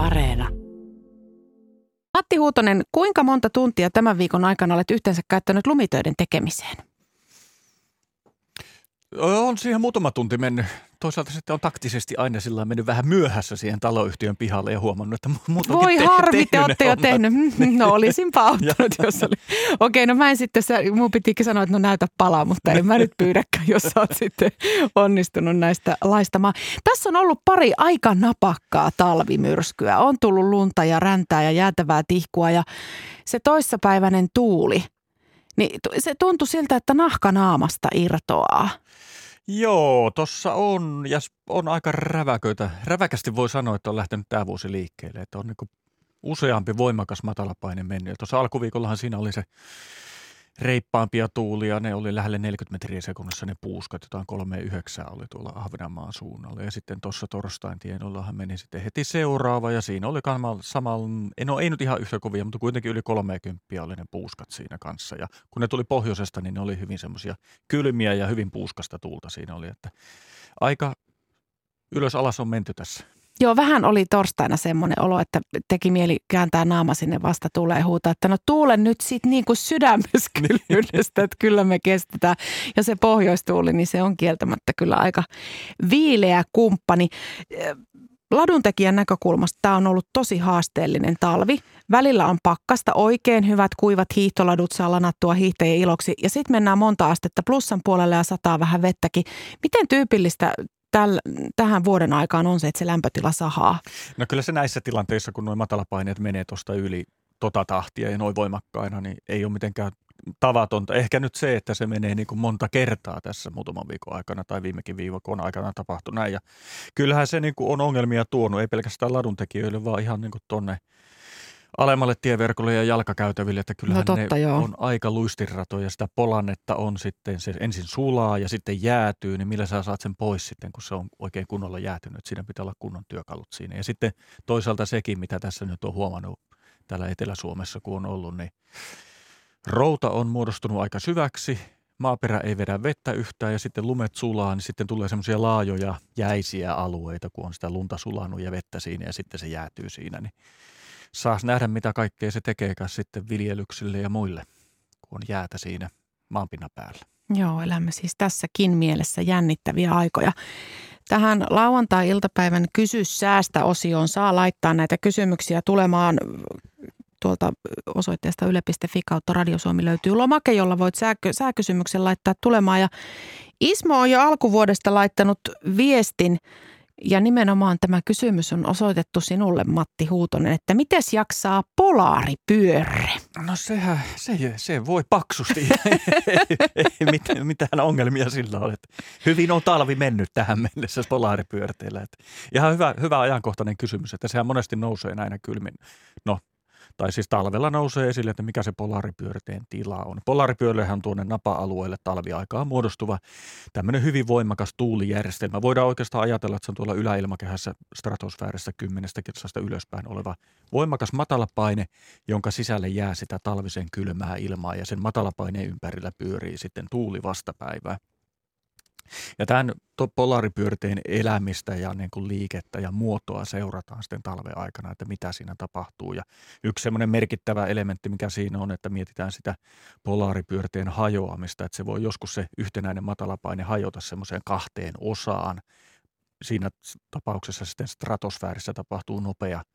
Areena. Matti Huutonen, kuinka monta tuntia tämän viikon aikana olet yhteensä käyttänyt lumitöiden tekemiseen? On siihen muutama tunti mennyt. Toisaalta sitten on taktisesti aina sillä mennyt vähän myöhässä siihen taloyhtiön pihalle ja huomannut, että muut Voi te- harmi, te olette jo tehnyt. No olisinpa auttanut, jos oli. Okei, no mä en sitten, mun pitikin sanoa, että no näytä palaa, mutta en mä nyt pyydäkään, jos sä oot sitten onnistunut näistä laistamaan. Tässä on ollut pari aika napakkaa talvimyrskyä. On tullut lunta ja räntää ja jäätävää tihkua ja se toissapäiväinen tuuli – niin se tuntui siltä, että nahka naamasta irtoaa. Joo, tossa on ja on aika räväköitä. Räväkästi voi sanoa, että on lähtenyt tämä vuosi liikkeelle. Että on niin useampi voimakas matalapaine mennyt. Tuossa alkuviikollahan siinä oli se reippaampia tuulia. Ne oli lähelle 40 metriä sekunnissa ne puuskat, jotain 39 oli tuolla Ahvenanmaan suunnalla. Ja sitten tuossa torstain tienollahan meni sitten heti seuraava ja siinä oli samalla, no ei nyt ihan yhtä kovia, mutta kuitenkin yli 30 oli ne puuskat siinä kanssa. Ja kun ne tuli pohjoisesta, niin ne oli hyvin semmoisia kylmiä ja hyvin puuskasta tuulta siinä oli, että aika ylös alas on menty tässä. Joo, vähän oli torstaina semmoinen olo, että teki mieli kääntää naama sinne vasta tulee huutaa, että no tuule nyt sit niin kuin sydämessä kylmyydestä, että kyllä me kestetään. Ja se pohjoistuuli, niin se on kieltämättä kyllä aika viileä kumppani. Laduntekijän näkökulmasta tämä on ollut tosi haasteellinen talvi. Välillä on pakkasta oikein hyvät kuivat hiihtoladut saa lanattua hiihtäjien iloksi ja sitten mennään monta astetta plussan puolelle ja sataa vähän vettäkin. Miten tyypillistä täl, tähän vuoden aikaan on se, että se lämpötila sahaa? No kyllä se näissä tilanteissa, kun nuo matalapaineet menee tuosta yli tota tahtia ja noin voimakkaina, niin ei ole mitenkään tavatonta. Ehkä nyt se, että se menee niin kuin monta kertaa tässä muutaman viikon aikana tai viimekin viikon aikana tapahtunut näin. Ja kyllähän se niin kuin on ongelmia tuonut, ei pelkästään laduntekijöille, vaan ihan niin kuin tonne – alemmalle tieverkolle ja jalkakäytäville, että kyllähän no totta, ne joo. on aika luistiratoja. Sitä polannetta on sitten, se ensin sulaa ja sitten jäätyy, niin millä sä saat sen pois sitten, kun se on oikein kunnolla jäätynyt. Siinä pitää olla kunnon työkalut siinä. Ja sitten toisaalta sekin, mitä tässä nyt on huomannut täällä Etelä-Suomessa, kun on ollut, niin routa on muodostunut aika syväksi, maaperä ei vedä vettä yhtään ja sitten lumet sulaa, niin sitten tulee semmoisia laajoja jäisiä alueita, kun on sitä lunta sulanut ja vettä siinä ja sitten se jäätyy siinä, niin saas nähdä, mitä kaikkea se tekeekään sitten viljelyksille ja muille, kun on jäätä siinä maanpinnan päällä. Joo, elämme siis tässäkin mielessä jännittäviä aikoja. Tähän lauantai-iltapäivän kysy säästä osioon saa laittaa näitä kysymyksiä tulemaan tuolta osoitteesta yle.fi kautta Radiosuomi löytyy lomake, jolla voit sääkysymyksen laittaa tulemaan. Ja Ismo on jo alkuvuodesta laittanut viestin ja nimenomaan tämä kysymys on osoitettu sinulle, Matti Huutonen, että miten jaksaa polaaripyörre? No sehän, se, se voi paksusti. ei, mitään, mitään ongelmia sillä ole. Hyvin on talvi mennyt tähän mennessä polaaripyörteillä. ihan hyvä, hyvä ajankohtainen kysymys, että sehän monesti nousee näinä kylmin. No tai siis talvella nousee esille, että mikä se polaaripyörteen tila on. Polaaripyörlehän on tuonne napa-alueelle talviaikaa muodostuva tämmöinen hyvin voimakas tuulijärjestelmä. Voidaan oikeastaan ajatella, että se on tuolla yläilmakehässä stratosfäärissä kymmenestä kilsasta ylöspäin oleva voimakas matalapaine, jonka sisälle jää sitä talvisen kylmää ilmaa ja sen matalapaineen ympärillä pyörii sitten tuuli vastapäivää. Ja tämän polaaripyörteen elämistä ja niin kuin liikettä ja muotoa seurataan sitten talven aikana, että mitä siinä tapahtuu. Ja yksi semmoinen merkittävä elementti, mikä siinä on, että mietitään sitä polaaripyörteen hajoamista, että se voi joskus se yhtenäinen matalapaine hajota semmoiseen kahteen osaan. Siinä tapauksessa sitten stratosfäärissä tapahtuu nopea –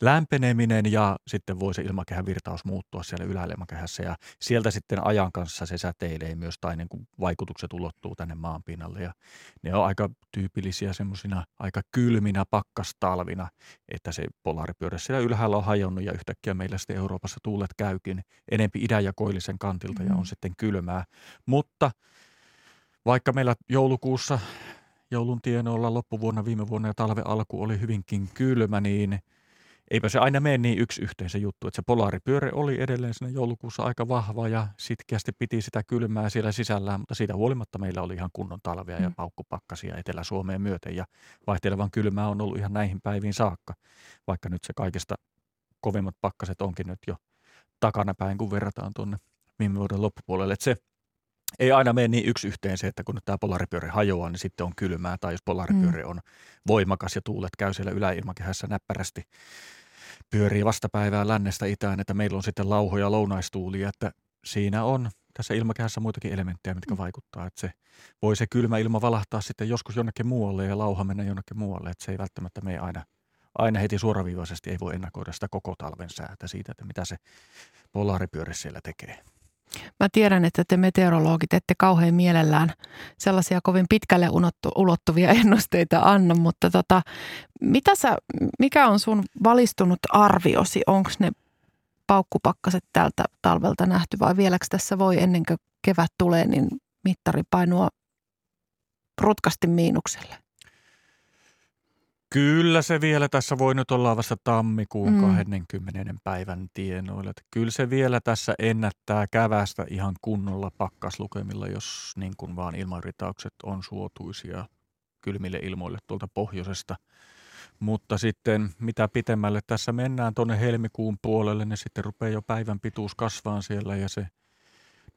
lämpeneminen ja sitten voi se ilmakehän virtaus muuttua siellä yläilmakehässä ja sieltä sitten ajan kanssa se säteilee myös tai niin kuin vaikutukset ulottuu tänne maanpinnalle ja ne on aika tyypillisiä semmoisina aika kylminä pakkastalvina, että se polaaripyörä siellä ylhäällä on hajonnut ja yhtäkkiä meillä sitten Euroopassa tuulet käykin. Enempi idän ja koillisen kantilta ja on mm. sitten kylmää, mutta vaikka meillä joulukuussa joulun tienoilla loppuvuonna, viime vuonna ja talven alku oli hyvinkin kylmä, niin – eipä se aina mene niin yksi yhteen se juttu, että se polaaripyöre oli edelleen siinä joulukuussa aika vahva ja sitkeästi piti sitä kylmää siellä sisällään, mutta siitä huolimatta meillä oli ihan kunnon talvea ja mm. paukkupakkasia Etelä-Suomeen myöten ja vaihtelevan kylmää on ollut ihan näihin päiviin saakka, vaikka nyt se kaikista kovimmat pakkaset onkin nyt jo takana päin, kun verrataan tuonne viime vuoden loppupuolelle. Että se ei aina mene niin yksi yhteen se, että kun nyt tämä polaripyörä hajoaa, niin sitten on kylmää. Tai jos polaripyörä mm. on voimakas ja tuulet käy siellä yläilmakehässä näppärästi pyörii vastapäivää lännestä itään, että meillä on sitten lauhoja lounaistuulia, että siinä on tässä ilmakehässä muitakin elementtejä, mitkä mm. vaikuttaa. Että se voi se kylmä ilma valahtaa sitten joskus jonnekin muualle ja lauha mennä jonnekin muualle. Että se ei välttämättä mene aina, aina heti suoraviivaisesti, ei voi ennakoida sitä koko talven säätä siitä, että mitä se polaaripyörä siellä tekee. Mä tiedän, että te meteorologit ette kauhean mielellään sellaisia kovin pitkälle ulottuvia ennusteita anna, mutta tota, mitä sä, mikä on sun valistunut arviosi? Onko ne paukkupakkaset tältä talvelta nähty vai vieläkö tässä voi ennen kuin kevät tulee, niin mittari painua rutkasti miinukselle? Kyllä se vielä tässä voi nyt olla vasta tammikuun mm. 20. päivän tienoilla. Että kyllä se vielä tässä ennättää kävästä ihan kunnolla pakkaslukemilla, jos niin kuin vaan ilmanritaukset on suotuisia kylmille ilmoille tuolta pohjoisesta. Mutta sitten mitä pitemmälle tässä mennään tuonne helmikuun puolelle, niin sitten rupeaa jo päivän pituus kasvaan siellä ja se –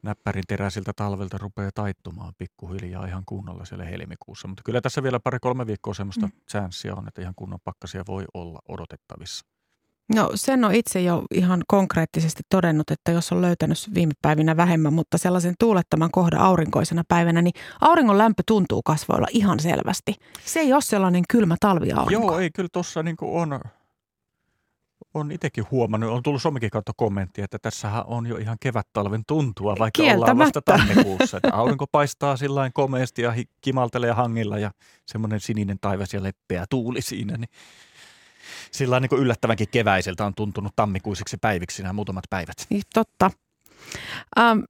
näppärin teräisiltä talvelta rupeaa taittumaan pikkuhiljaa ihan kunnolla siellä helmikuussa. Mutta kyllä tässä vielä pari-kolme viikkoa semmoista mm. chanssiä on, että ihan kunnon pakkasia voi olla odotettavissa. No sen on itse jo ihan konkreettisesti todennut, että jos on löytänyt viime päivinä vähemmän, mutta sellaisen tuulettoman kohdan aurinkoisena päivänä, niin auringon lämpö tuntuu kasvoilla ihan selvästi. Se ei ole sellainen kylmä talviaurinko. Joo, ei kyllä tuossa niin on on itsekin huomannut, on tullut somikin kautta kommentti, että tässähän on jo ihan kevät-talven tuntua, vaikka ollaan vasta tammikuussa. Että aurinko paistaa sillä komeasti ja kimaltelee hangilla ja semmoinen sininen taivas ja leppeä tuuli siinä. Niin sillä niin yllättävänkin keväiseltä on tuntunut tammikuisiksi päiviksi nämä muutamat päivät. Niin, totta. Um,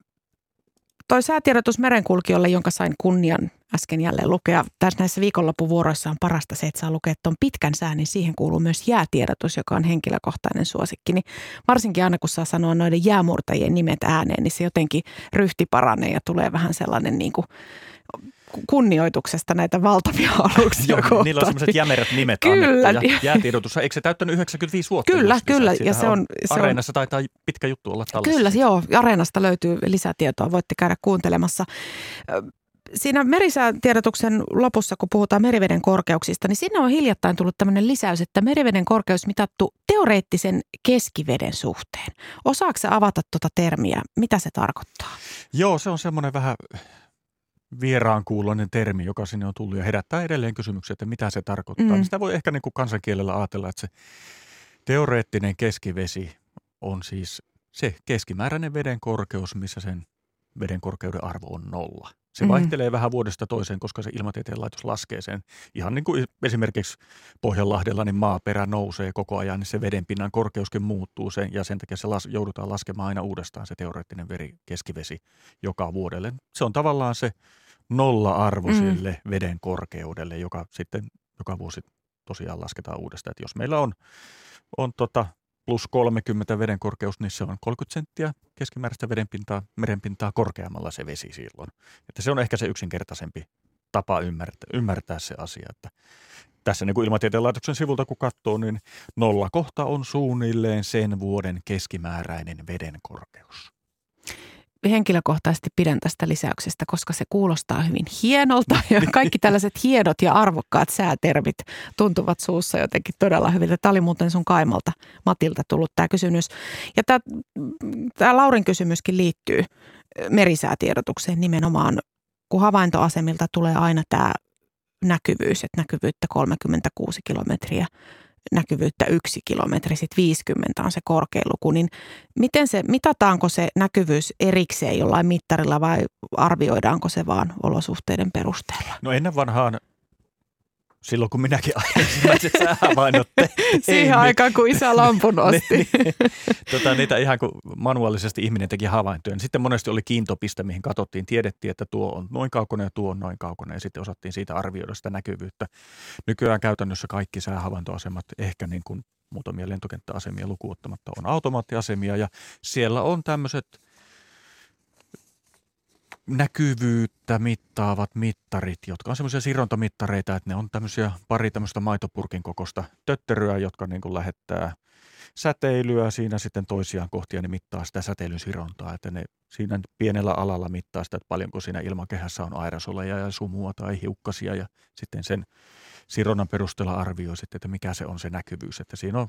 toi säätiedotus merenkulkijoille, jonka sain kunnian äsken jälleen lukea. Tässä näissä viikonloppuvuoroissa on parasta se, että saa lukea tuon pitkän sään, niin siihen kuuluu myös jäätiedotus, joka on henkilökohtainen suosikki. Niin varsinkin aina kun saa sanoa noiden jäämurtajien nimet ääneen, niin se jotenkin ryhti paranee ja tulee vähän sellainen niin kuin kunnioituksesta näitä valtavia aluksia Joo, kohtaan. Niillä on sellaiset jämerät nimet kyllä. annettu. Ja jäätiedotus, eikö se täyttänyt 95 vuotta? Kyllä, kyllä. Ja se on, se Areenassa on, taitaa pitkä juttu olla tallessa. Kyllä, joo. Areenasta löytyy lisätietoa, voitte käydä kuuntelemassa siinä merisäätiedotuksen lopussa, kun puhutaan meriveden korkeuksista, niin sinne on hiljattain tullut tämmöinen lisäys, että meriveden korkeus mitattu teoreettisen keskiveden suhteen. Osaako avata tuota termiä? Mitä se tarkoittaa? Joo, se on semmoinen vähän vieraankuuloinen termi, joka sinne on tullut ja herättää edelleen kysymyksiä, että mitä se tarkoittaa. Mm. Niin sitä voi ehkä niin kuin kansankielellä ajatella, että se teoreettinen keskivesi on siis se keskimääräinen veden korkeus, missä sen veden korkeuden arvo on nolla. Se mm. vaihtelee vähän vuodesta toiseen, koska se ilmatieteen laitos laskee sen. Ihan niin kuin esimerkiksi Pohjanlahdella, niin maaperä nousee koko ajan, niin se vedenpinnan korkeuskin muuttuu sen, ja sen takia se las, joudutaan laskemaan aina uudestaan se teoreettinen veri, keskivesi joka vuodelle. Se on tavallaan se nolla-arvo mm. sille veden korkeudelle, joka sitten joka vuosi tosiaan lasketaan uudestaan. Että jos meillä on, on tota plus 30 veden korkeus, niin se on 30 senttiä keskimääräistä vedenpintaa, merenpintaa korkeammalla se vesi silloin. Että se on ehkä se yksinkertaisempi tapa ymmärtää, ymmärtää se asia. Että tässä niin kuin ilmatieteen laitoksen sivulta kun katsoo, niin nolla kohta on suunnilleen sen vuoden keskimääräinen veden korkeus henkilökohtaisesti pidän tästä lisäyksestä, koska se kuulostaa hyvin hienolta ja kaikki tällaiset hienot ja arvokkaat säätermit tuntuvat suussa jotenkin todella hyviltä. Tämä oli muuten sun kaimalta Matilta tullut tämä kysymys. Ja tämä, tämä Laurin kysymyskin liittyy merisäätiedotukseen nimenomaan, kun havaintoasemilta tulee aina tämä näkyvyys, että näkyvyyttä 36 kilometriä näkyvyyttä yksi kilometri, sitten 50 on se korkein luku, niin miten se, mitataanko se näkyvyys erikseen jollain mittarilla vai arvioidaanko se vaan olosuhteiden perusteella? No ennen vanhaan silloin kun minäkin ensimmäiset säähavainnot Siihen niin, aikaan, kun isä lampun osti. niin, niin, tota, niitä ihan kuin manuaalisesti ihminen teki havaintoja. Niin sitten monesti oli kiintopiste, mihin katsottiin, tiedettiin, että tuo on noin kaukonen ja tuo on noin kaukonen ja sitten osattiin siitä arvioida sitä näkyvyyttä. Nykyään käytännössä kaikki säähavaintoasemat, ehkä niin kuin muutamia lentokenttäasemia lukuottamatta, on automaattiasemia ja siellä on tämmöiset – näkyvyyttä mittaavat mittarit, jotka on semmoisia sirontamittareita, että ne on tämmöisiä pari tämmöistä maitopurkin kokosta tötteröä, jotka niin kuin lähettää säteilyä siinä sitten toisiaan kohti ja ne mittaa sitä säteilyn sirontaa, että ne siinä pienellä alalla mittaa sitä, että paljonko siinä ilmakehässä on aerosoleja ja sumua tai hiukkasia ja sitten sen sironnan perusteella arvioi sitten, että mikä se on se näkyvyys, että siinä on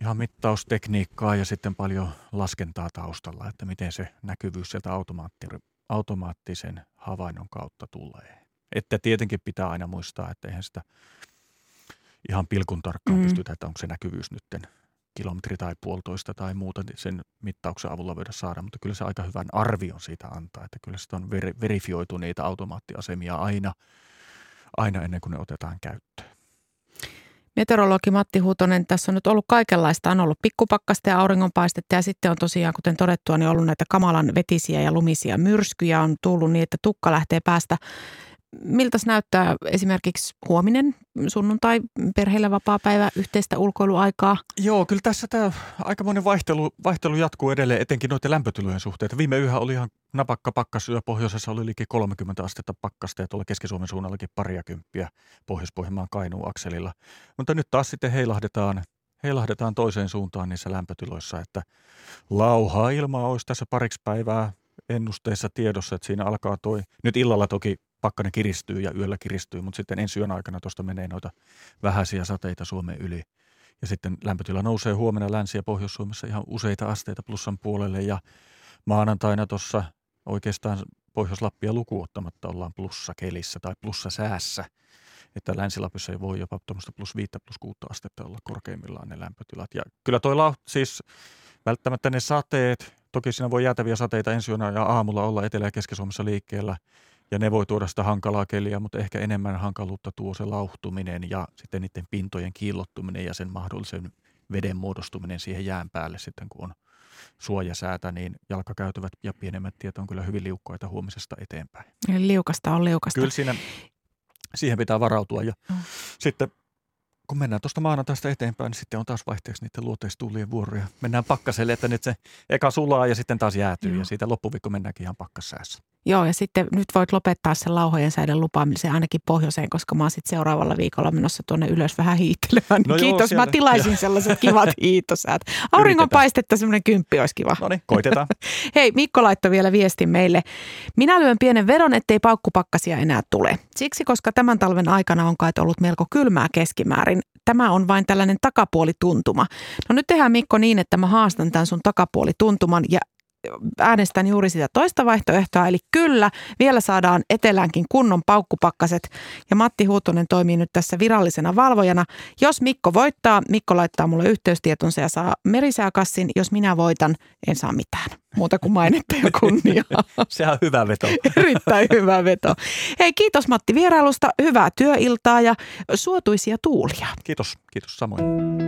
ihan mittaustekniikkaa ja sitten paljon laskentaa taustalla, että miten se näkyvyys sieltä automaattisen havainnon kautta tulee. Että tietenkin pitää aina muistaa, että eihän sitä ihan pilkun tarkkaan mm. pystytä, että onko se näkyvyys nytten kilometri tai puolitoista tai muuta niin sen mittauksen avulla voida saada, mutta kyllä se aika hyvän arvion siitä antaa, että kyllä sitä on ver- verifioitu niitä automaattiasemia aina, aina ennen kuin ne otetaan käyttöön. Meteorologi Matti Huutonen, tässä on nyt ollut kaikenlaista. On ollut pikkupakkasta ja auringonpaistetta ja sitten on tosiaan, kuten todettua, niin ollut näitä kamalan vetisiä ja lumisia myrskyjä. On tullut niin, että tukka lähtee päästä miltä näyttää esimerkiksi huominen sunnuntai, perheillä vapaa päivä, yhteistä ulkoiluaikaa? Joo, kyllä tässä tämä aikamoinen vaihtelu, vaihtelu jatkuu edelleen, etenkin noiden lämpötilojen suhteen. Viime yhä oli ihan napakka ja pohjoisessa oli liikin 30 astetta pakkasta ja tuolla Keski-Suomen suunnallakin pariakymppiä Pohjois-Pohjanmaan Kainuun akselilla. Mutta nyt taas sitten heilahdetaan, heilahdetaan toiseen suuntaan niissä lämpötiloissa, että lauhaa ilmaa olisi tässä pariksi päivää ennusteissa tiedossa, että siinä alkaa toi, nyt illalla toki pakkanen kiristyy ja yöllä kiristyy, mutta sitten ensi yön aikana tuosta menee noita vähäisiä sateita Suomen yli. Ja sitten lämpötila nousee huomenna Länsi- ja Pohjois-Suomessa ihan useita asteita plussan puolelle ja maanantaina tuossa oikeastaan Pohjois-Lappia lukuottamatta ollaan kelissä tai säässä, Että Länsi-Lapissa ei voi jopa tuommoista plus 5 plus 6 astetta olla korkeimmillaan ne lämpötilat. Ja kyllä toi siis välttämättä ne sateet, toki siinä voi jäätäviä sateita ensi yönä ja aamulla olla Etelä- ja Keski-Suomessa liikkeellä – ja ne voi tuoda sitä hankalaa keliä, mutta ehkä enemmän hankaluutta tuo se lauhtuminen ja sitten niiden pintojen kiillottuminen ja sen mahdollisen veden muodostuminen siihen jään päälle sitten, kun on suojasäätä, niin jalkakäytävät ja pienemmät tiet on kyllä hyvin liukkoita huomisesta eteenpäin. Eli liukasta on liukasta. Kyllä siinä, siihen pitää varautua ja mm. sitten kun mennään tuosta maanantaista eteenpäin, niin sitten on taas vaihteeksi niiden luoteistuulien vuoroja. Mennään pakkaselle, että nyt se eka sulaa ja sitten taas jäätyy Joo. ja siitä loppuviikko mennäänkin ihan pakkassäässä. Joo, ja sitten nyt voit lopettaa sen lauhojen säiden lupaamisen ainakin pohjoiseen, koska mä oon sitten seuraavalla viikolla menossa tuonne ylös vähän hiittelemään. No Kiitos, joo, mä tilaisin ja. sellaiset kivat hiittosäät. Auringonpaistetta semmoinen kymppi olisi kiva. No niin, koitetaan. Hei, Mikko laittoi vielä viestin meille. Minä lyön pienen veron, ettei paukkupakkasia enää tule. Siksi, koska tämän talven aikana on kai ollut melko kylmää keskimäärin. Tämä on vain tällainen takapuolituntuma. No nyt tehdään Mikko niin, että mä haastan tämän sun takapuolituntuman ja äänestän juuri sitä toista vaihtoehtoa, eli kyllä, vielä saadaan eteläänkin kunnon paukkupakkaset. Ja Matti Huutonen toimii nyt tässä virallisena valvojana. Jos Mikko voittaa, Mikko laittaa mulle yhteystietonsa ja saa merisääkassin. Jos minä voitan, en saa mitään. Muuta kuin mainetta ja kunniaa. Sehän on hyvä veto. Erittäin hyvä veto. Hei, kiitos Matti vierailusta. Hyvää työiltaa ja suotuisia tuulia. Kiitos, kiitos samoin.